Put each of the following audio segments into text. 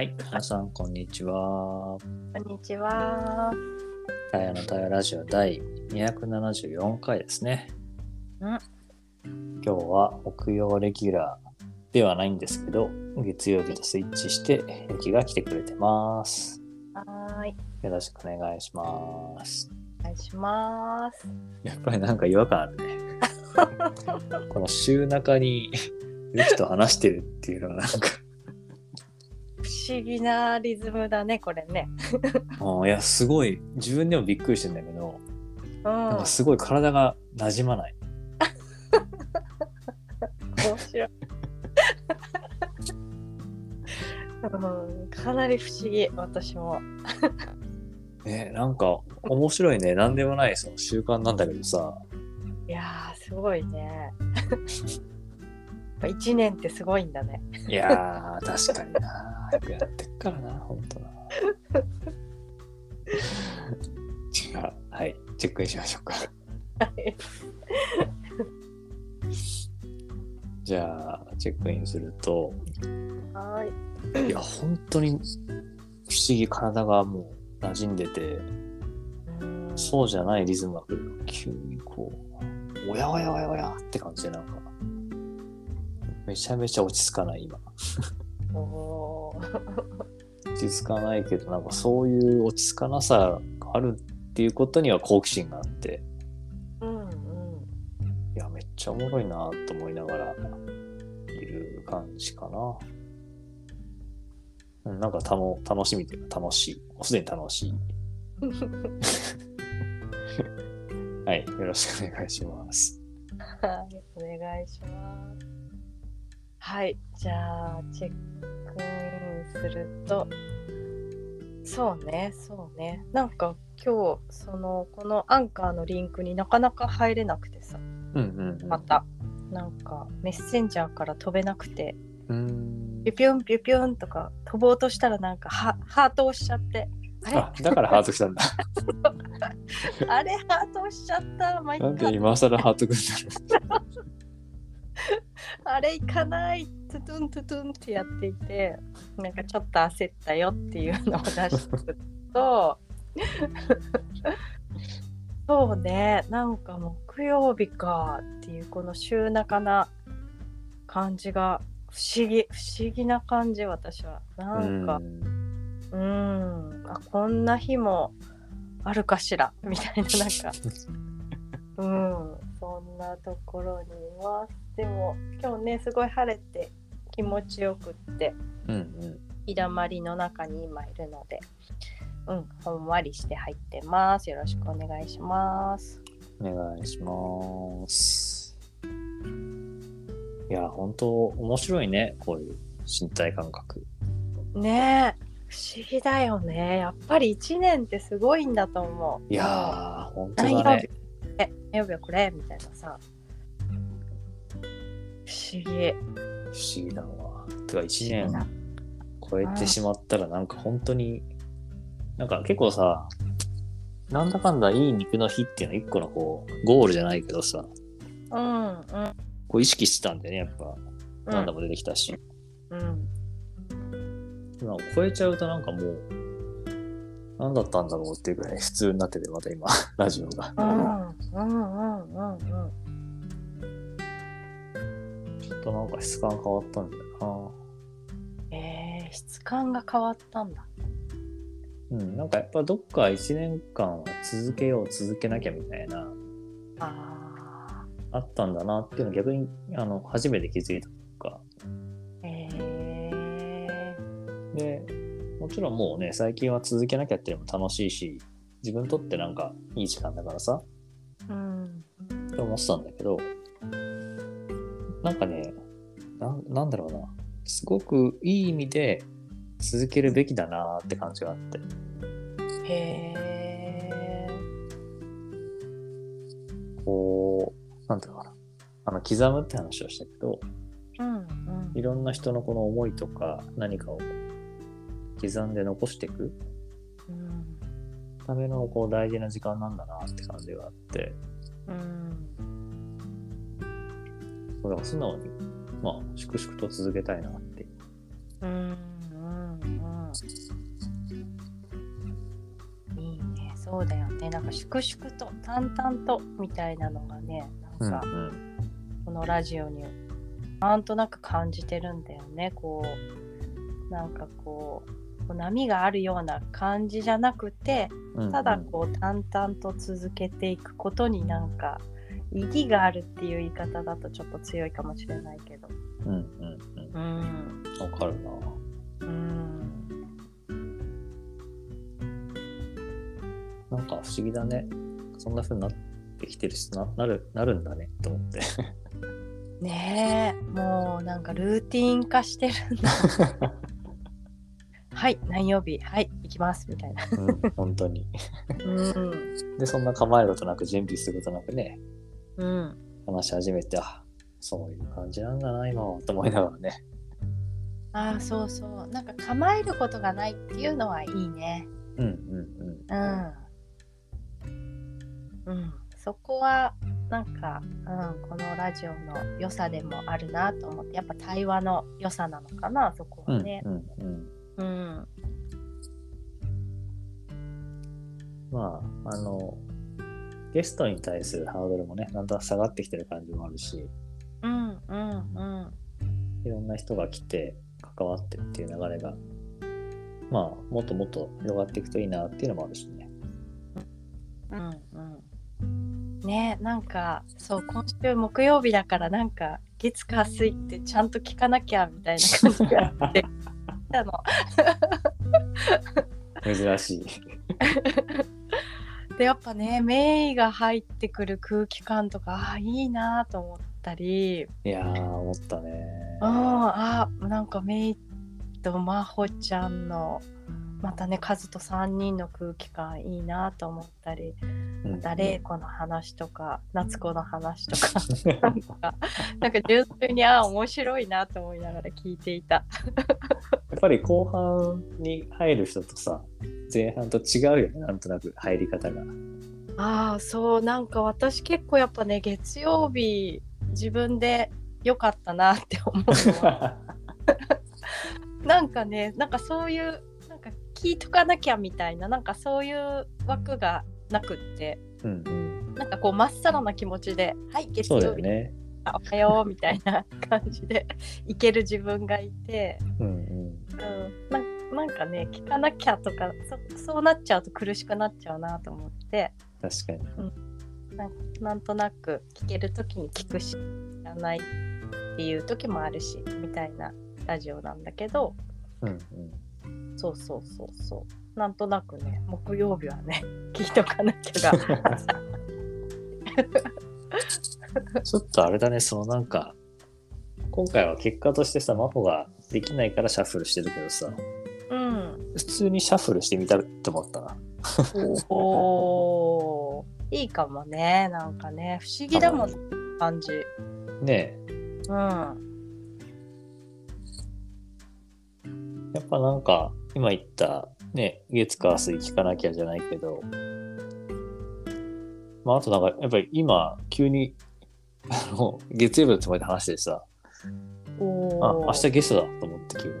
はい、皆さん、こんにちは。こんにちは。タヤのタヤラジオ第274回ですね。うん今日は木曜レギュラーではないんですけど、月曜日とスイッチして、ゆきが来てくれてます。はーい。よろしくお願いします。お願いします。やっぱりなんか違和感あるね。この週中にゆきと話してるっていうのはなんか、不思議なリズムだね、これね。うんいや、すごい、自分でもびっくりしてんだけど、うん。なんかすごい体が馴染まない。面白い。うん、かなり不思議、私も。ね、なんか面白いね。なんでもないその習慣なんだけどさ。いやー、すごいね。ぱ一年ってすごいんだね。いやー、確かにな。よくやってっからな、ほんとな。じゃあ、はい、チェックインしましょうか。じゃあ、チェックインすると、はーい。いや、本当に不思議、体がもう馴染んでて、うんそうじゃないリズムが来るの急にこう、おやおやおやおやって感じでなんか、めちゃめちゃ落ち着かない今。落ち着かないけど、なんかそういう落ち着かなさがあるっていうことには好奇心があって、うんうん。いや、めっちゃおもろいなと思いながらいる感じかな。うんなんかたの楽しみというか楽しい。もうすでに楽しい。はい、よろしくお願いします。はい、お願いします。はい、じゃあ、チェックインすると、そうね、そうね。なんか今日、その、このアンカーのリンクになかなか入れなくてさ、うんうん、うん。また、なんかメッセンジャーから飛べなくて、ピュピュンピュピュンとか飛ぼうとしたらなんかハハート押しちゃって、あれ？あ、だからハートしたんだ。あれハート押しちゃった、毎なんで回今更ハートくんだろあれ行かない。トゥトゥントゥトゥンってやっていてなんかちょっと焦ったよっていうのを出してと。そうね。なんか木曜日かっていうこの週中な感じが不思議不思議な感じ私は。なんかううん。あこんな日もあるかしら？みたいななんか。うんそんなところにいますでも今日ねすごい晴れて気持ちよくってんうんうん。日だまりの中に今いるのでうんほんわりして入ってます。よろしくお願いします。お願いします。いや、本当面白いね、こういう身体感覚。ねえ不思議だよね。やっぱり1年ってすごいんだと思う。いやー、本当だね。え何曜日はこれみたいなさ。不思議。不思議だわ。てか、1不思議年な。超えてしまったら、なんか本当に、なんか結構さ、なんだかんだいい肉の日っていうのは一個のこう、ゴールじゃないけどさ、うんうん。こう意識してたんでね、やっぱ、うん。なんだも出てきたし。うん。今超えちゃうとなんかもう、何だったんだろうっていうぐらい普通になってて、また今、ラジオが。うんうんうんうんうんちょっとなんか質感変わったんだよえー、質感が変わったんだ。な。うん、なんかやっぱどっか1年間は続けよう、続けなきゃみたいな、ああったんだなっていうのを逆に、あの、初めて気づいたとか。ーえで、もちろんもうね、最近は続けなきゃっていうのも楽しいし、自分にとってなんかいい時間だからさ。って思ってたんだけど、なんかね、なんなんだろうな、すごくいい意味で続けるべきだなって感じがあって。へえこう、なんていうのかな。あの、刻むって話をしたけど、うんうん。いろんな人のこの思いとか何かを刻んで残していく。うん。ためのこう大事な時間なんだなって感じがあって、うん素直に、まあ、粛々と続けたいなって。うん、うん、いいね、そうだよね。なんか粛々と、淡々とみたいなのがね、なんか、うんうん、このラジオに、なんとなく感じてるんだよね、こう、なんかこう、波があるような感じじゃなくてただこう淡々と続けていくことになんか、うん義があるっていう言い方だとちょっと強いかもしれないけど。うんうんうん。うん。わかるな。うん。なんか不思議だね。そんな風になってきてるしな。なるなるんだねと思って。ねえもうなんかルーティン化してるんだ。はい何曜日？はい行きます。みたいな。うん本当に。うん。でそんな構えることなく準備することなくねうん。話し始めてあそういう感じなんだな今はと思いながらね。ああそうそう。なんか構えることがないっていうのはいいね。うんうんうん。うん。そこはなんか、うん、このラジオの良さでもあるなと思って。やっぱ対話の良さなのかなそこうんはねうんうん。うん。まああのゲストに対するハードルもねだんだん下がってきてる感じもあるし。うんうんうん。いろんな人が来て関わってっていう流れがまあもっともっと広がっていくといいなっていうのもあるしね。うんうん。ねなんかそう今週木曜日だからなんか月火水ってちゃんと聞かなきゃみたいな感じがあって。珍しい でやっぱねメイが入ってくる空気感とかあいいなと思ったり。いやー思ったね。ああなんかメイと真帆ちゃんのまたねカズと3人の空気感いいなと思ったり。うんまた玲子の話とか夏子の話とか。なんかなんか純粋にああ面白いなと思いながら聞いていた。やっぱり後半に入る人とさ前半と違うよねなんとなく入り方が。ああそうなんか私結構やっぱね月曜日自分で良かったなって思う なんかねなんかそういうなんか聞いとかなきゃみたいななんかそういう枠がなくって。うんうん。なんかこうまっさらな気持ちで「はい月そうだ曜日、よね。あおはよう」みたいな感じでいける自分がいて、うんうん。うん、なんなんかね聞かなきゃとかそそうなっちゃうと苦しくなっちゃうなと思って。確かに。なんなんとなく聞ける時に聞くし聞かないっていう時もあるしみたいなラジオなんだけど。うんそうそうそうそう。なんとなくね木曜日はね 聞いとかなきゃが。う んちょっとあれだねそのなんか今回は結果としてさ真帆ができないからシャッフルしてるけどさ。うん。普通にシャッフルしてみたって思ったな。おー。いいかもね。なんかね。不思議だもん感じ。ねうん。えやっぱなんか今言ったね月火水聞かなきゃじゃないけど。まああとなんかやっぱり今急にあの月曜日のつもりで話してさあ明日ゲストだと思って急に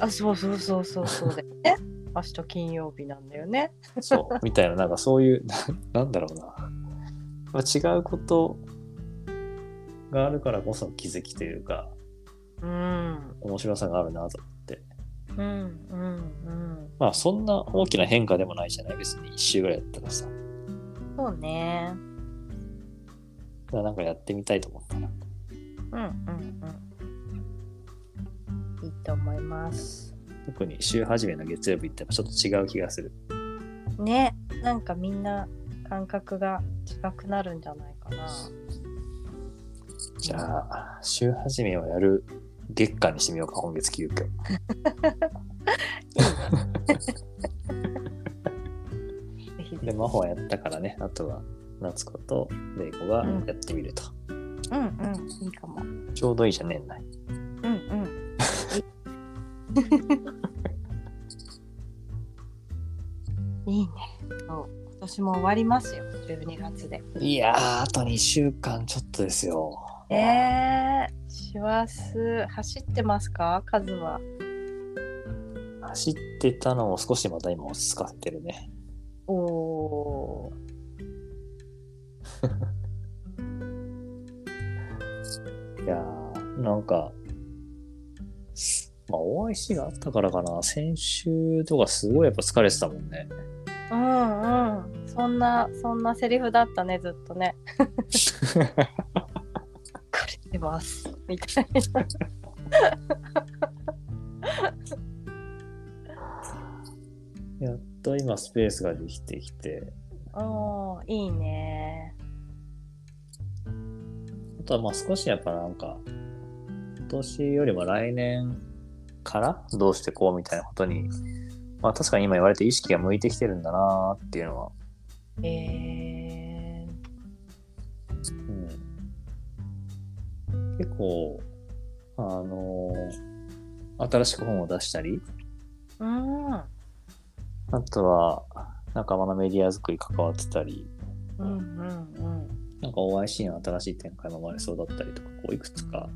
あそうそうそうそうそうだよね明日金曜日なんだよね。そうみたいななんかそういうな なんだろうな、まあ、違うことがあるからこその気づきというかうん。面白さがあるなと思って。うんうんうん。まあそんな大きな変化でもないじゃない別に。1週ぐらいだったらさ。そうね。らなんかやってみたいと思ったなうんうんうん。いいと思います。特に週始めの月曜日ってちょっと違う気がする。ね。なんかみんな感覚が違くなるんじゃないかな。じゃあ週始めをやる月間にしてみようか今月急遽ぜひぜで真帆はやったからね。あとは夏子と玲子がやってみると、ひうんうん。いいかも。ちょうどいいじゃん年内うんうん。いいね。そう今年も終わりますよ。12月で。いやーあと2週間ちょっとですよ。えー、師走走ってますか？数は。走ってたのを少しまた今落ち着かせてるね。おい やー、なんか、まあ、OIC があったからかな。先週とかすごいやっぱ疲れてたもんね。ーうんうん。そんなそんなセリフだったねずっとね。疲れてます。みたいな。やっと今スペースができてきて、おーいいね。あとはまあ少しやっぱなんか、今年よりも来年からどうしてこうみたいなことに、まあ確かに今言われて意識が向いてきてるんだなーっていうのは、えうん、結構、あのー新しく本を出したり、ー、うん。あとは仲間のメディア作り関わってたり、うんうんなん。か OIC の新しい展開も生まれそうだったりとか、こういくつか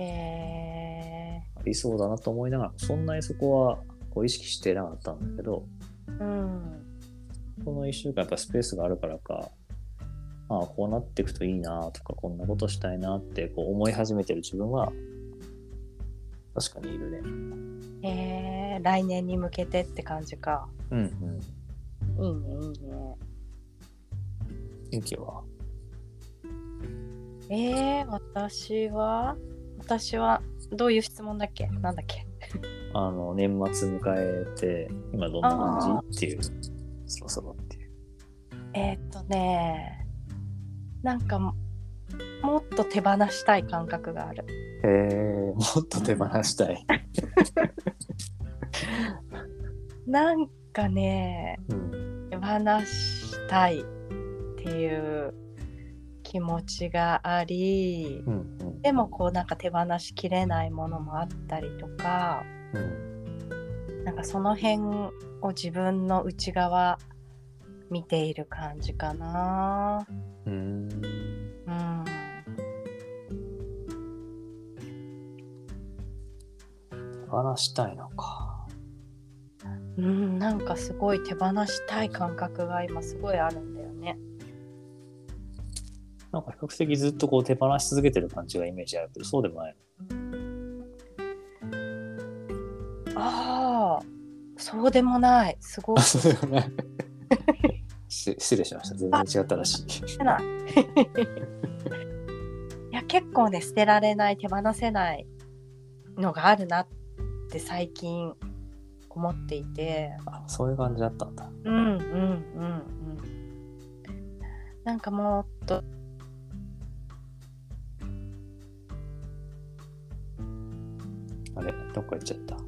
ありそうだなと思いながら、そんなにそこはこう意識してなかったんだけど、ー、うん。この1週間やっぱスペースがあるからか、ああ、こうなっていくといいなとか、こんなことしたいなってこう思い始めてる自分は、確かにいるね。えー、来年に向けてって感じか。うんうん。いいねいいね。ゆきは？えー、私は私はどういう質問だっけ？なんだっけ？あの、年末迎えて、今どんな感じ？っていう、そろそろっていう。えー、っとねなんかももっと手放したい感覚がある。へえ、もっと手放したい。なんかねうん。手放したいっていう気持ちがありうんうん。でもこうなんか手放しきれないものもあったりとかうん。なんかその辺を自分の内側見ている感じかなうーん。うん手放したいのか。うん、なんかすごい手放したい感覚が今すごいあるんだよね。なんか比較的ずっとこう手放し続けてる感じがイメージあるけど、そうでもないああ、そうでもない。すごいの。そうでもない。し失礼しました。全然違ったらしい。いや、結構ね、捨てられない、手放せないのがあるなって最近思っていて。あ、そういう感じだったんだ。うんうんうんうん。なんかもっと、あれどっか行っちゃった。ん？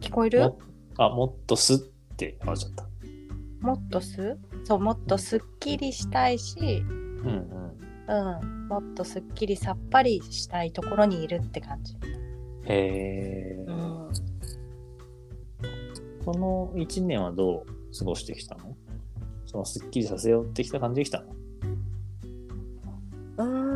聞こえる？もあ、もっとすって言われちゃった。もっとす？そう、もっとすっきりしたいし、うんうん。うん、もっとすっきりさっぱりしたいところにいるって感じ。へえ、うん、この1年はどう過ごしてきたの？そのすっきりさせようってきた感じできたの？うー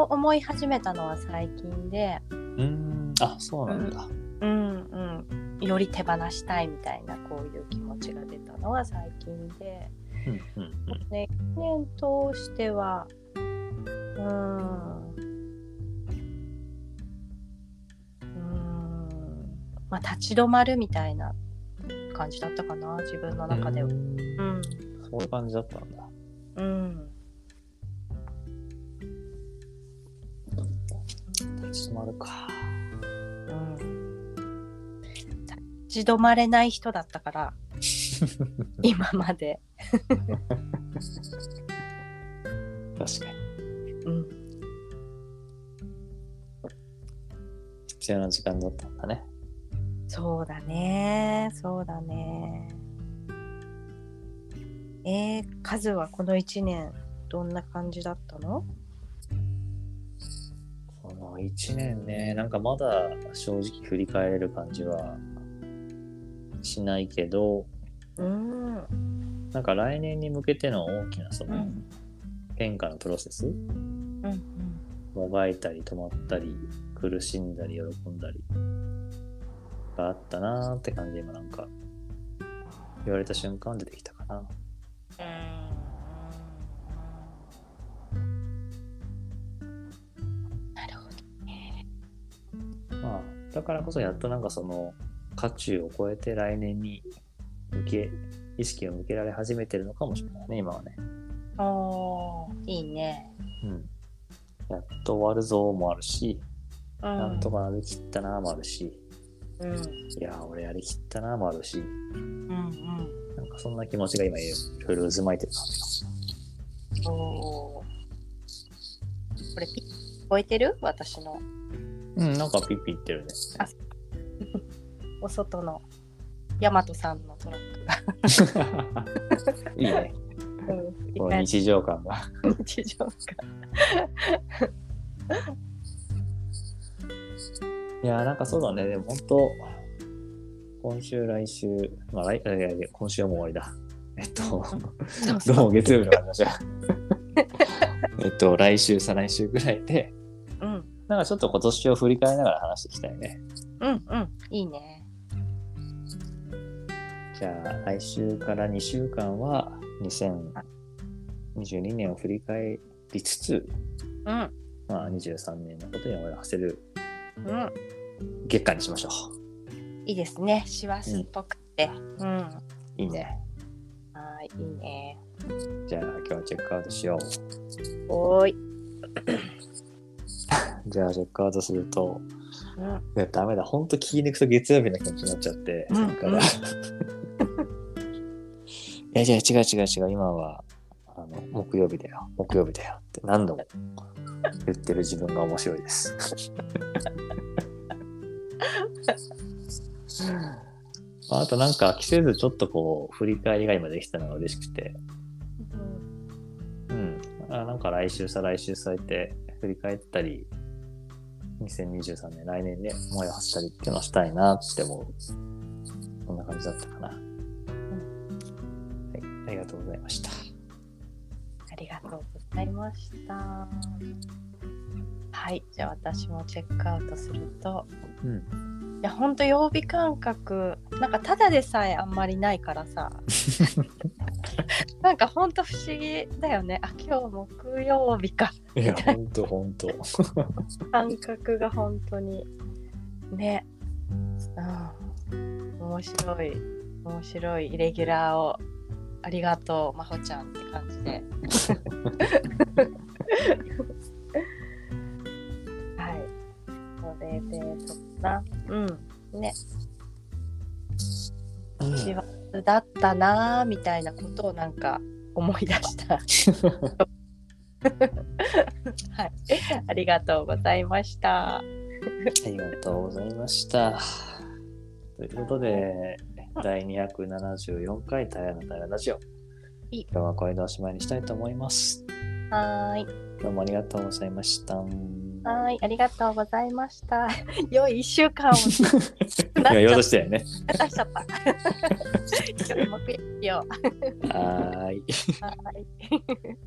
そう思い始めたのは最近で、うーん、あ、そうなんだ。うんうん、より手放したいみたいなこういう気持ちが出たのは最近で、うんうんうん。ね、1年通してはうーん。うーん。まあ立ち止まるみたいな感じだったかな自分の中では。うーうんん。そういう感じだったんだ。うん立ち止まるか。うん立ち止まれない人だったから 今まで、確かに。うん、必要な時間だったんだね。そうだねそうだねえー、カズはこの1年どんな感じだったの？1年ね、なんかまだ正直振り返れる感じはしないけど、うん。なんか来年に向けての大きなそのうん。変化のプロセス、うんもがいたり止まったり苦しんだり喜んだりがあったなーって感じで今なんか言われた瞬間出てきたかなだからこそやっとなんかその渦中を超えて来年に向け、意識を向けられ始めてるのかもしれないね、今はね。おー。いいね。うん。やっと終わるぞもあるし、うん。なんとかなりきったなもあるし、うん。いやー、俺やりきったなもあるし、うんなんかそんな気持ちが今いろいろ渦巻いてる感じうんおー。これピッ聞こえてる？私の。が。うん、なんかピッピ言ってるね。お外のヤマトさんのトラックがいいね。うん日常感が。日常がいやー、なんかそうだね。でも本当、今週、来週、まあ来、今週はもう終わりだ。えっと、どうも月曜日の話は。えっと、来週、再来週ぐらいで、うんなんかちょっと今年を振り返りながら話していきたいね。うんうん。いいね。じゃあ、来週から2週間は、2022年を振り返りつつ、うん。まあ、23年のことに思い馳せるうん。月間にしましょいいですね。師走っぽくて。うん、う。いいね。はいいいね。じゃあ、今日はチェックアウトしよう。おーい、じゃあ、チェックアウトすると、うん、いやダメだ。ほんと気抜くと月曜日の気持ちになっちゃって、うんさっきから。いや、じゃあ違う違う違う。今は、あの、木曜日だよ。木曜日だよって何度も言ってる自分が面白いです。あとなんか、季節ちょっとこう、振り返りが今できたのが嬉しくて、うん。あなんか来週さ来週そうやって振り返ったり、2023年、来年ね、思いを馳せたりっていうのをしたいなって思う。そんな感じだったかな。はい。ありがとうございました。ありがとうございましたはいじゃあ私もチェックアウトするとうん。いやほんと曜日感覚なんかただでさえあんまりないからさ なんかほんと不思議だよね。あ今日木曜日か。いや、ほんとほんと。感覚が本当に。ね。うん面白い。面白い。イレギュラーをありがとうまほちゃんって感じで。はい。それでそんなうん。ね。うん。師走だったなーみたいなことをなんか思い出したはいありがとうございましたありがとうございました。ということで、第274回タヤのタヤラジオ。今日はこれでおしまいにしたいと思います。はーいどうもありがとうございました。はーい、ありがとうございました。良い一週間を今言おうとしたよね。出しちゃった。今日もくよ。はーい。はーい。